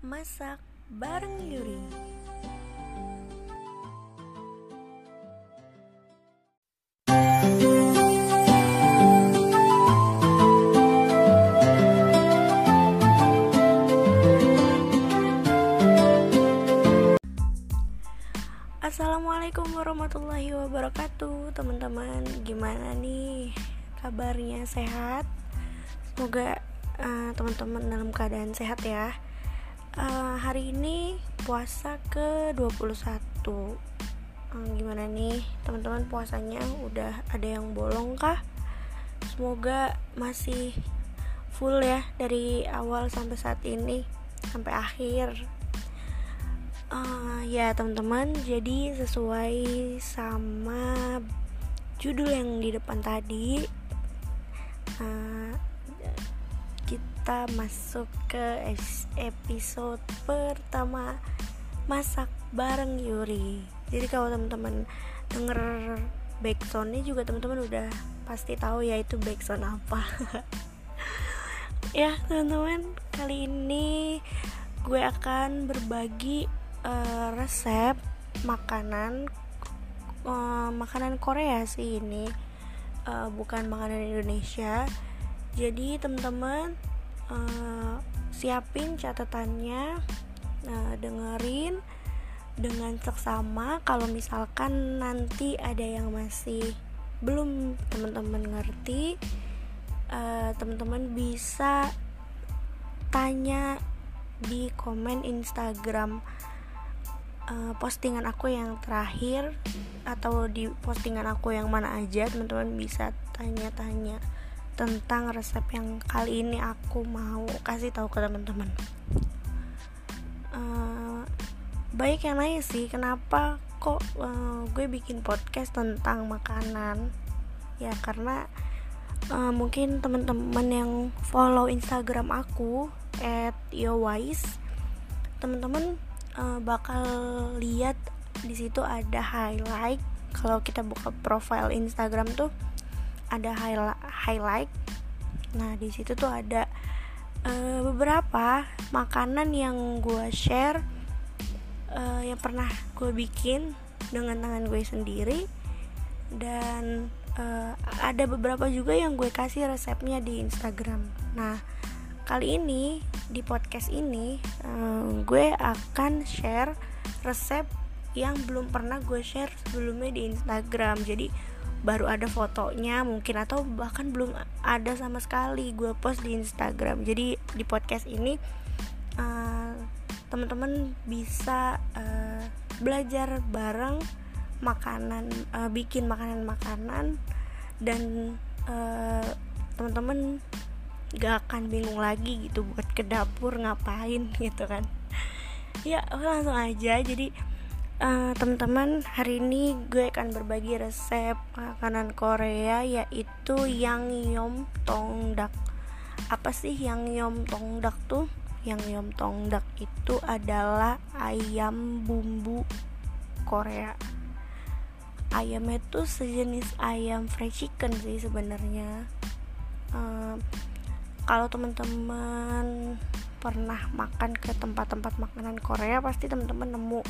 masak bareng Yuri. Assalamualaikum warahmatullahi wabarakatuh. Teman-teman gimana nih kabarnya? Sehat? Semoga uh, teman-teman dalam keadaan sehat ya uh, Hari ini puasa ke 21 uh, Gimana nih? Teman-teman puasanya udah ada yang bolong kah? Semoga masih full ya dari awal sampai saat ini Sampai akhir. Uh, ya teman-teman jadi sesuai sama judul yang di depan tadi. Uh, kita masuk ke episode pertama masak bareng Yuri. Jadi kalau teman-teman denger backsoundnya juga teman-teman udah pasti tahu ya itu backsound apa. Ya teman-teman kali ini gue akan berbagi uh, resep makanan uh, makanan Korea sih ini. Uh, bukan makanan Indonesia. Jadi teman-teman uh, siapin catatannya uh, dengerin dengan seksama. Kalau misalkan nanti ada yang masih belum teman-teman ngerti uh, teman-teman bisa tanya di komen Instagram postingan aku yang terakhir atau di postingan aku yang mana aja teman-teman bisa tanya-tanya tentang resep yang kali ini aku mau kasih tahu ke teman-teman. Uh, baik yang nanya sih kenapa kok uh, gue bikin podcast tentang makanan? Ya karena uh, mungkin teman-teman yang follow Instagram aku at yowise teman-teman uh, bakal lihat di situ ada highlight. Kalau kita buka profile Instagram tuh ada highlight. Nah di situ tuh ada uh, beberapa makanan yang gue share uh, yang pernah gue bikin dengan tangan gue sendiri. Dan uh, ada beberapa juga yang gue kasih resepnya di Instagram. Nah kali ini di podcast ini um, gue akan share resep yang belum pernah gue share sebelumnya di Instagram. Jadi baru ada fotonya mungkin atau bahkan belum ada sama sekali. Gue post di Instagram. Jadi di podcast ini uh, teman-teman bisa uh, belajar bareng makanan uh, bikin makanan-makanan dan uh, teman-teman gak akan bingung lagi gitu buat ke dapur ngapain gitu kan. Ya langsung aja. Jadi uh, teman-teman hari ini gue akan berbagi resep makanan Korea yaitu yang yom tongdak. Apa sih yang yom tongdak tuh? Yang yom tongdak itu adalah ayam bumbu Korea. Ayam itu sejenis ayam fried chicken sih sebenarnya. Uh, kalau teman-teman pernah makan ke tempat-tempat makanan Korea pasti teman-teman nemu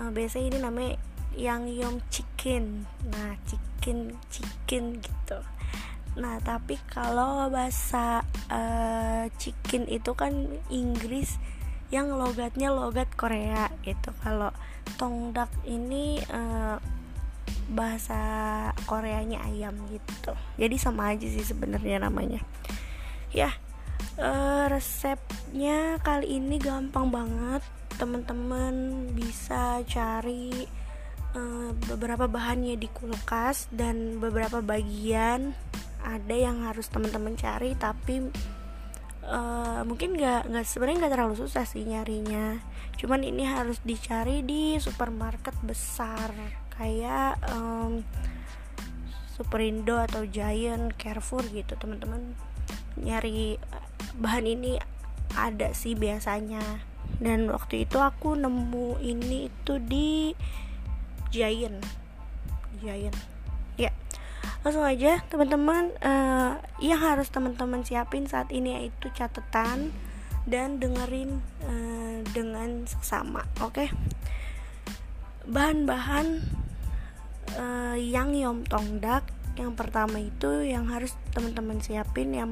uh, biasanya ini namanya yang yum chicken. Nah chicken chicken gitu. Nah tapi kalau bahasa uh, chicken itu kan Inggris yang logatnya logat Korea gitu. Kalau tongdak ini uh, bahasa Koreanya ayam gitu. Jadi sama aja sih sebenarnya namanya. Ya uh, resepnya kali ini gampang banget teman-teman bisa cari uh, beberapa bahannya di kulkas dan beberapa bagian ada yang harus teman-teman cari tapi uh, mungkin nggak nggak sebenarnya nggak terlalu susah sih nyarinya. Cuman ini harus dicari di supermarket besar kayak um, Superindo atau Giant, Carrefour gitu teman-teman. Nyari bahan ini ada sih biasanya dan waktu itu aku nemu ini itu di Giant. Giant. Ya. Langsung aja teman-teman uh, yang harus teman-teman siapin saat ini yaitu catatan dan dengerin uh, dengan seksama oke? Okay? bahan-bahan uh, yang yom tongdak yang pertama itu yang harus teman-teman siapin yang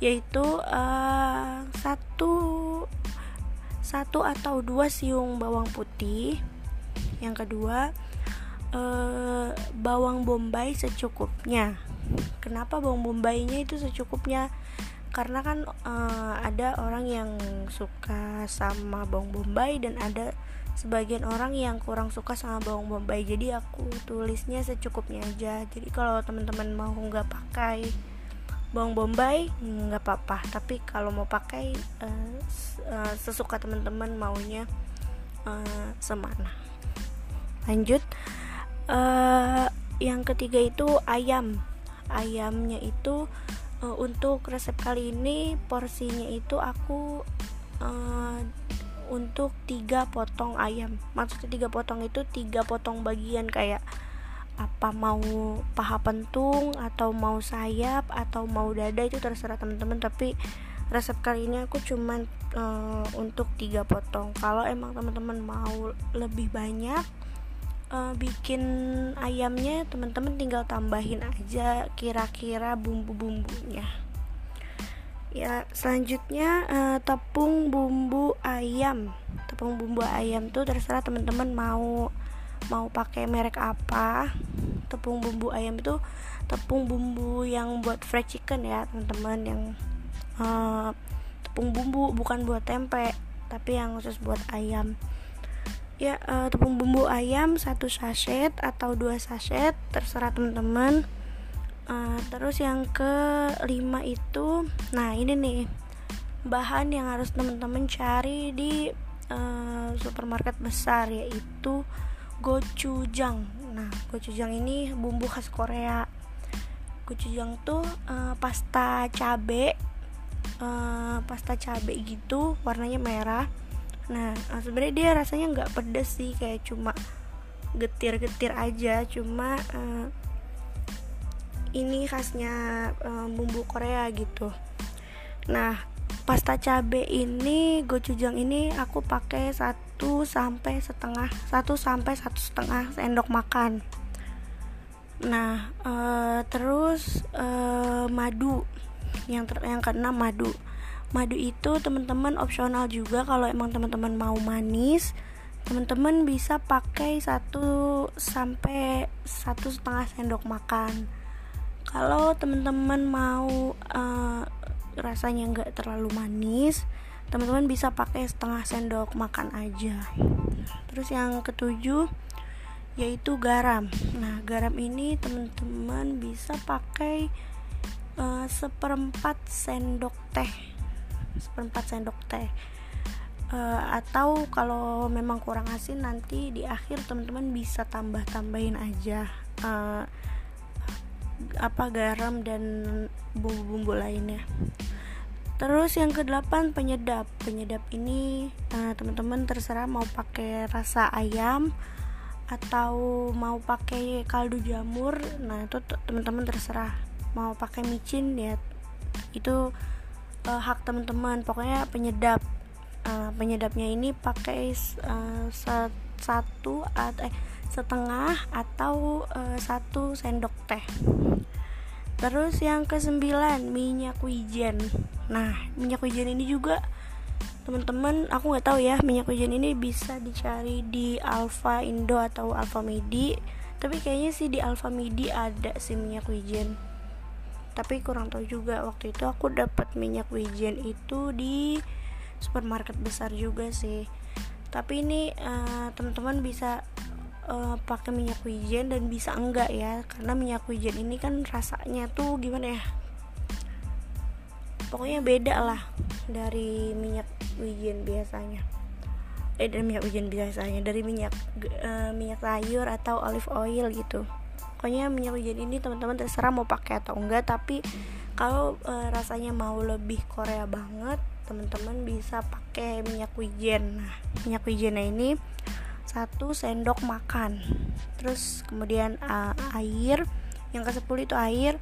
yaitu uh, satu satu atau dua siung bawang putih. Yang kedua uh, bawang bombay secukupnya. Kenapa bawang bombaynya itu secukupnya? Karena kan uh, ada orang yang suka sama bawang bombay dan ada sebagian orang yang kurang suka sama bawang bombay. Jadi aku tulisnya secukupnya aja. Jadi kalau teman-teman mau nggak pakai bawang bombay nggak apa-apa. Tapi kalau mau pakai uh, sesuka teman-teman maunya uh, semana. Lanjut. Uh, yang ketiga itu ayam. Ayamnya itu uh, untuk resep kali ini porsinya itu aku uh, untuk tiga potong ayam. Maksudnya tiga potong itu tiga potong bagian kayak apa mau paha pentung atau mau sayap atau mau dada itu terserah teman-teman tapi resep kali ini aku cuman uh, untuk tiga potong. Kalau emang teman-teman mau lebih banyak uh, bikin ayamnya teman-teman tinggal tambahin aja kira-kira bumbu-bumbunya. Ya selanjutnya uh, tepung bumbu ayam. Tepung bumbu ayam tuh terserah teman-teman mau mau pakai merek apa tepung bumbu ayam itu tepung bumbu yang buat fried chicken ya teman-teman yang uh, tepung bumbu bukan buat tempe tapi yang khusus buat ayam. Ya uh, tepung bumbu ayam satu sachet atau dua sachet terserah teman-teman. Uh, terus yang kelima itu nah ini nih bahan yang harus teman-teman cari di uh, supermarket besar yaitu gochujang. Nah gochujang ini bumbu khas Korea. Gochujang tuh uh, pasta cabe uh, pasta cabe gitu warnanya merah. Nah eh, sebenarnya dia rasanya nggak pedes sih kayak cuma getir-getir aja. Cuma uh, ini khasnya uh, bumbu Korea gitu. Nah pasta cabe ini gochujang ini aku pakai satu sampai setengah satu sampai satu setengah sendok makan. Nah uh, terus uh, madu. Yang ter yang keenam madu. Madu itu teman-teman opsional juga kalau emang teman-teman mau manis. Teman-teman bisa pakai satu sampai satu setengah sendok makan. Kalau teman-teman mau uh, rasanya nggak terlalu manis teman-teman bisa pakai setengah sendok makan aja. Terus yang ketujuh yaitu garam. Nah garam ini teman-teman bisa pakai uh, seperempat sendok teh. Seperempat sendok teh. Uh, atau kalau memang kurang asin nanti di akhir teman-teman bisa tambah tambahin aja uh, apa garam dan bumbu-bumbu lainnya terus yang kedelapan penyedap. Penyedap ini uh, teman-teman terserah mau pakai rasa ayam atau mau pakai kaldu jamur. Nah itu teman-teman terserah. Mau pakai micin ya itu uh, hak teman-teman. Pokoknya penyedap. Uh, penyedapnya ini pakai uh, satu eh setengah atau uh, satu sendok teh terus yang kesembilan minyak wijen. Nah minyak wijen ini juga teman-teman aku nggak tahu ya minyak wijen ini bisa dicari di Alfa Indo atau Alfa Midi tapi kayaknya sih di Alfa Midi ada sih minyak wijen. Tapi kurang tahu juga waktu itu aku dapat minyak wijen itu di supermarket besar juga sih. Tapi ini uh, teman-teman bisa uh, pakai minyak wijen dan bisa enggak ya? Karena minyak wijen ini kan rasanya tuh gimana ya? Pokoknya beda lah dari minyak wijen biasanya. Eh dari minyak wijen biasanya dari minyak uh, minyak sayur atau olive oil gitu. Pokoknya minyak wijen ini teman-teman terserah mau pakai atau enggak tapi kalau e, rasanya mau lebih Korea banget teman-teman bisa pakai minyak wijen. Nah minyak wijennya ini satu sendok makan. Terus kemudian uh, air. Yang ke 10 itu air.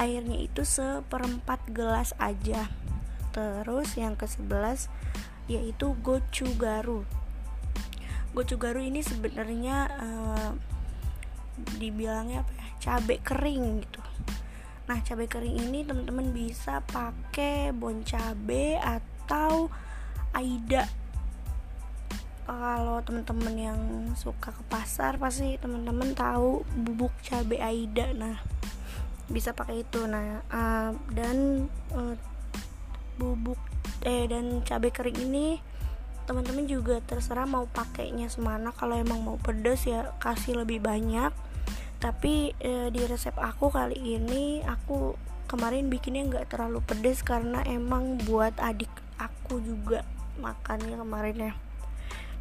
Airnya itu seperempat gelas aja. Terus yang ke 11 yaitu gochugaru. Gochugaru ini sebenarnya uh, dibilangnya apa ya? Cabai kering gitu. Nah cabai kering ini teman-teman bisa pakai bon cabai atau aida kalau teman-teman yang suka ke pasar pasti teman-teman tahu bubuk cabai aida. Nah bisa pakai itu. Nah uh, dan uh, bubuk eh dan cabai kering ini teman-teman juga terserah mau pakainya semana. Kalau emang mau pedas ya kasih lebih banyak. Tapi e, di resep aku kali ini aku kemarin bikinnya nggak terlalu pedas karena emang buat adik aku juga makannya kemarin ya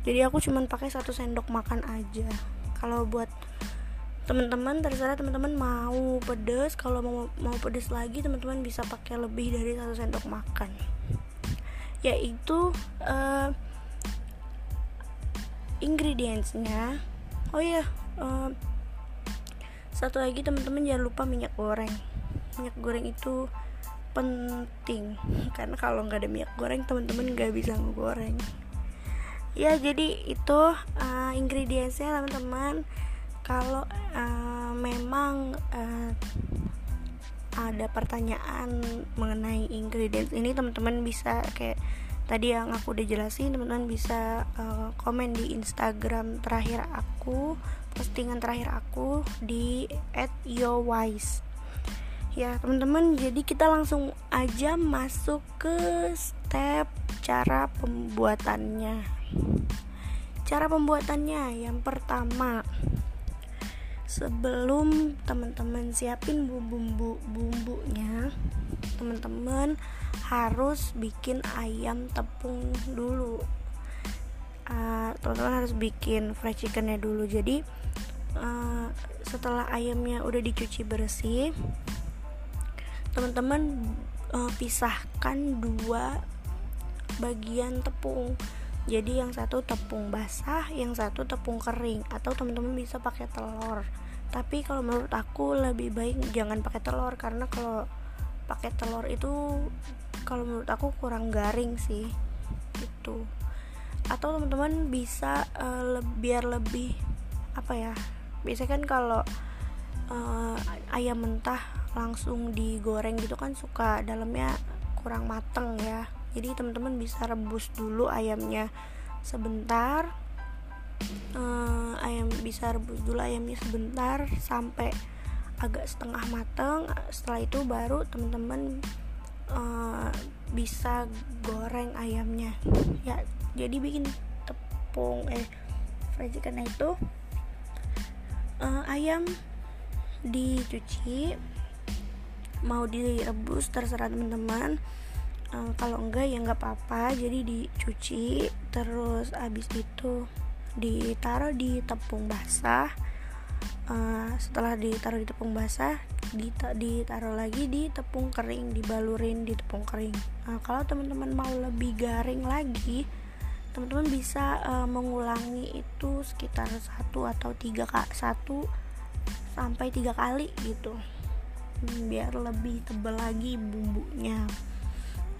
jadi aku cuman pakai satu sendok makan aja. Kalau buat teman-teman terserah teman-teman mau pedas kalau mau mau pedas lagi teman-teman bisa pakai lebih dari satu sendok makan. Yaitu uh, ingredientsnya. Oh iya uh, satu lagi teman-teman jangan lupa minyak goreng. Minyak goreng itu penting. Karena kalau nggak ada minyak goreng teman-teman nggak bisa ngegoreng ya jadi itu uh, ingredientsnya teman-teman. Kalau uh, memang uh, ada pertanyaan mengenai ingredients ini teman-teman bisa kayak tadi yang aku udah jelasin teman-teman bisa uh, komen di Instagram terakhir aku postingan terakhir aku di @yowise. Ya teman-teman jadi kita langsung aja masuk ke step cara pembuatannya cara pembuatannya yang pertama sebelum teman-teman siapin bumbu bumbunya teman-teman harus bikin ayam tepung dulu. Uh, teman-teman harus bikin fried chickennya dulu. Jadi uh, setelah ayamnya udah dicuci bersih teman-teman uh, pisahkan dua bagian tepung jadi yang satu tepung basah yang satu tepung kering atau teman-teman bisa pakai telur. Tapi kalau menurut aku lebih baik jangan pakai telur karena kalau pakai telur itu kalau menurut aku kurang garing sih itu atau teman-teman bisa uh, le biar lebih apa ya biasanya kan kalau uh, ayam mentah langsung digoreng gitu kan suka dalamnya kurang mateng ya jadi teman-teman bisa rebus dulu ayamnya sebentar. Uh, ayam bisa rebus dulu ayamnya sebentar sampai agak setengah mateng. Setelah itu baru teman-teman uh, bisa goreng ayamnya. Ya jadi bikin tepung eh fried chicken itu uh, ayam dicuci mau direbus terserah teman-teman uh, kalau enggak ya nggak apa-apa jadi dicuci terus abis itu ditaruh di tepung basah. Uh, setelah ditaruh di tepung basah ditaruh lagi di tepung kering dibalurin di tepung kering. Uh, kalau teman-teman mau lebih garing lagi teman-teman bisa uh, mengulangi itu sekitar satu atau tiga kak satu sampai tiga kali gitu. Hmm, biar lebih tebal lagi bumbunya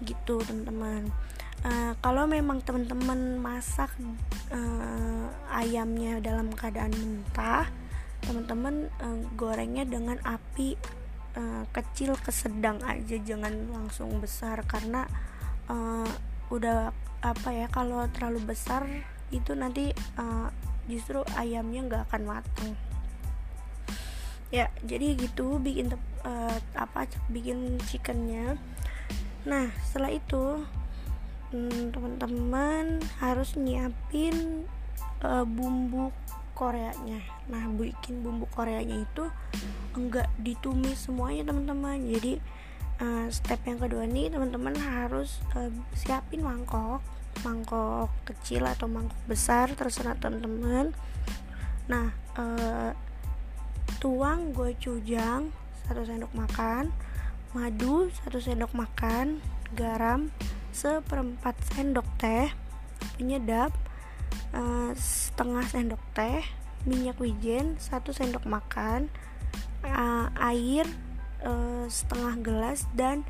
gitu teman-teman Uh, kalau memang teman-teman masak uh, ayamnya dalam keadaan mentah, teman-teman uh, gorengnya dengan api uh, kecil ke sedang aja, jangan langsung besar karena uh, udah apa ya kalau terlalu besar itu nanti uh, justru ayamnya nggak akan matang. Ya, jadi gitu bikin uh, apa bikin chickennya. Nah, setelah itu hmm, teman-teman harus nyiapin uh, bumbu koreanya. Nah bikin bumbu koreanya itu enggak ditumis semuanya teman-teman. Jadi uh, step yang kedua nih teman-teman harus uh, siapin mangkok. Mangkok kecil atau mangkok besar terserah teman-teman. Nah uh, tuang gochujang satu sendok makan madu satu sendok makan garam seperempat sendok teh penyedap uh, setengah sendok teh minyak wijen satu sendok makan uh, air uh, setengah gelas dan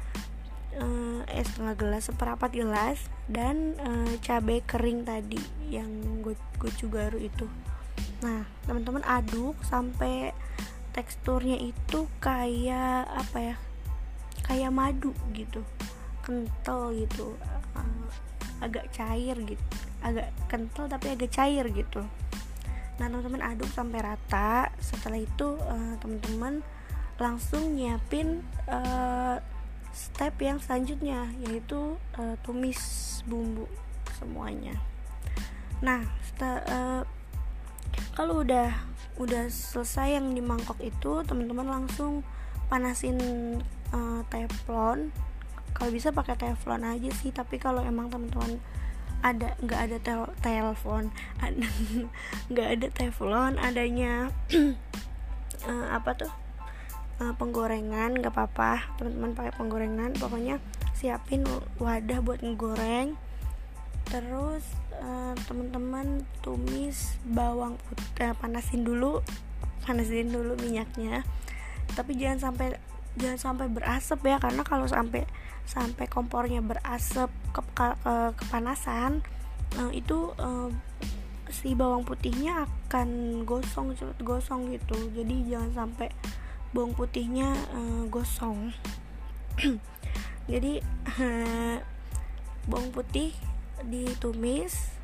uh, es setengah gelas seperempat gelas dan cabai kering tadi yang gue gochugaru itu. Nah teman-teman aduk sampai teksturnya itu kayak apa ya kayak madu gitu kental gitu uh, agak cair gitu agak kental tapi agak cair gitu. Nah teman-teman aduk sampai rata. Setelah itu uh, teman-teman langsung nyiapin uh, step yang selanjutnya yaitu tumis bumbu semuanya. Nah kalau udah udah selesai yang di mangkok itu teman-teman langsung panasin uh, teflon. Kalau bisa pakai teflon aja sih tapi kalau emang teman-teman ada nggak ada tel telepon nggak ada teflon adanya uh, apa tuh? Uh, penggorengan nggak apa-apa. Teman-teman pakai penggorengan pokoknya siapin wadah buat ngegoreng. Terus uh, teman-teman tumis bawang putih panasin dulu panasin dulu minyaknya. Tapi jangan sampai jangan sampai berasap ya karena kalau sampai sampai kompornya berasap ke, ke, ke kepanasan uh, itu uh, si bawang putihnya akan gosong cepet gosong gitu. Jadi jangan sampai bawang putihnya uh, gosong. Jadi uh, bawang putih ditumis.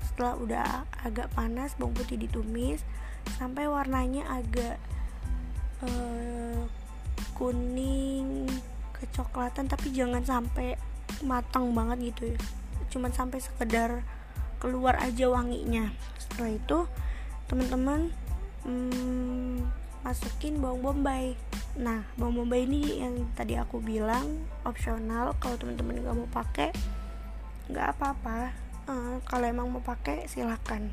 Setelah udah agak panas bawang putih ditumis. Sampai warnanya agak uh, kuning kecoklatan tapi jangan sampai matang banget gitu ya. Cuman sampai sekedar keluar aja wanginya. Setelah itu teman-teman hmm, masukin bawang bombay. Nah bawang bombay ini yang tadi aku bilang opsional kalau teman-teman nggak mau pakai nggak apa-apa. Uh, kalau emang mau pakai silahkan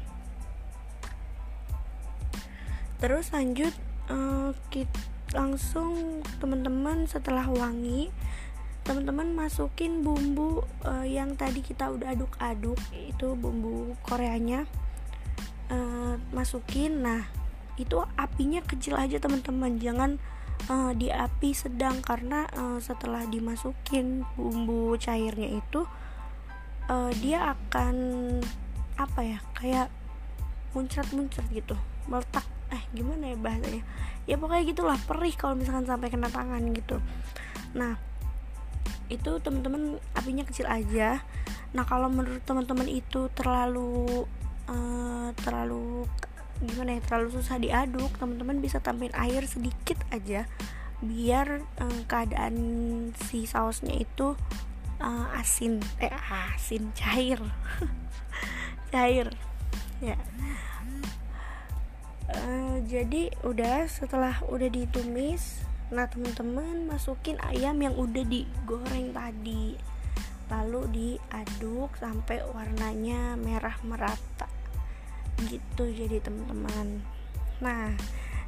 terus lanjut uh, kita langsung teman-teman setelah wangi teman-teman masukin bumbu uh, yang tadi kita udah aduk-aduk itu bumbu koreanya uh, masukin. Nah itu apinya kecil aja teman-teman. Jangan uh, di api sedang karena uh, setelah dimasukin bumbu cairnya itu uh, dia akan apa ya kayak muncrat-muncrat gitu meletak eh gimana ya bahasanya? Ya pokoknya gitulah perih kalau misalkan sampai kena tangan gitu. Nah itu teman-teman apinya kecil aja. Nah kalau menurut teman-teman itu terlalu uh, terlalu gimana ya terlalu susah diaduk teman-teman bisa tambahin air sedikit aja biar um, keadaan si sausnya itu uh, asin. Eh asin cair. Cair. Ya uh, jadi udah setelah udah ditumis nah teman-teman masukin ayam yang udah digoreng tadi. Lalu diaduk sampai warnanya merah merata. Gitu jadi teman-teman. Nah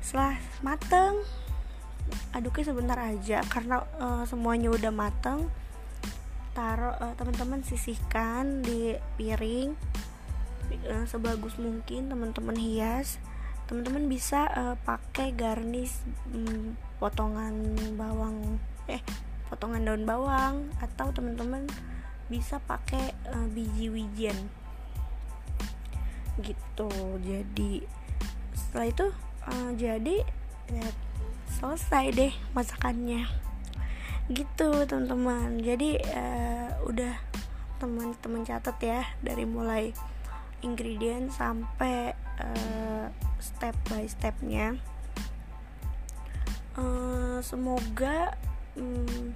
setelah mateng aduknya sebentar aja karena uh, semuanya udah mateng. Taruh uh, teman-teman sisihkan di piring uh, sebagus mungkin teman-teman hias teman-teman bisa uh, pakai garnish um, potongan bawang eh potongan daun bawang atau teman-teman bisa pakai uh, biji wijen. Gitu. Jadi setelah itu uh, jadi ya, selesai deh masakannya. Gitu teman-teman. Jadi uh, udah teman-teman catat ya dari mulai ingredient sampai uh, step by stepnya. Uh, semoga um,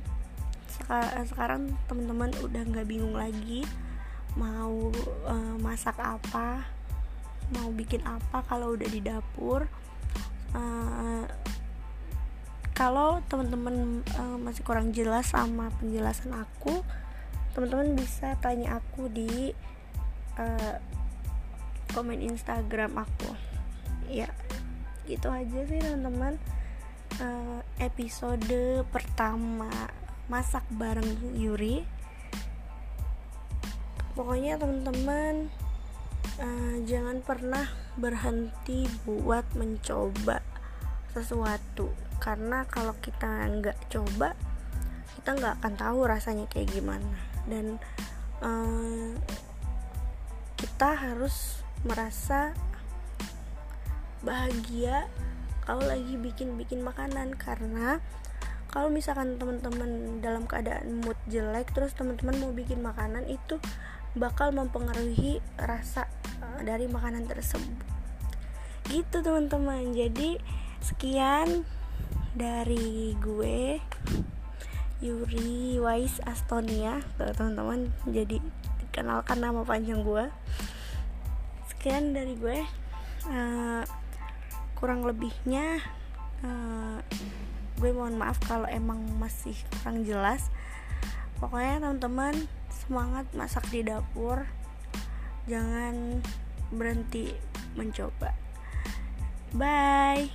seka sekarang teman-teman udah nggak bingung lagi mau uh, masak apa mau bikin apa kalau udah di dapur. Uh, kalau teman-teman uh, masih kurang jelas sama penjelasan aku teman-teman bisa tanya aku di uh, komen Instagram aku ya gitu aja sih teman-teman. Uh, episode pertama masak bareng Yuri. Pokoknya teman-teman uh, jangan pernah berhenti buat mencoba sesuatu. Karena kalau kita nggak coba kita nggak akan tahu rasanya kayak gimana. Dan uh, kita harus merasa bahagia kalau lagi bikin-bikin makanan. Karena kalau misalkan teman-teman dalam keadaan mood jelek terus teman-teman mau bikin makanan itu bakal mempengaruhi rasa uh, dari makanan tersebut. Gitu teman-teman. Jadi sekian dari gue Yuri Wais Astonia. Teman-teman jadi kenalkan nama panjang gue sekian dari gue. Uh, kurang lebihnya uh, gue mohon maaf kalau emang masih kurang jelas. Pokoknya teman-teman semangat masak di dapur. Jangan berhenti mencoba. Bye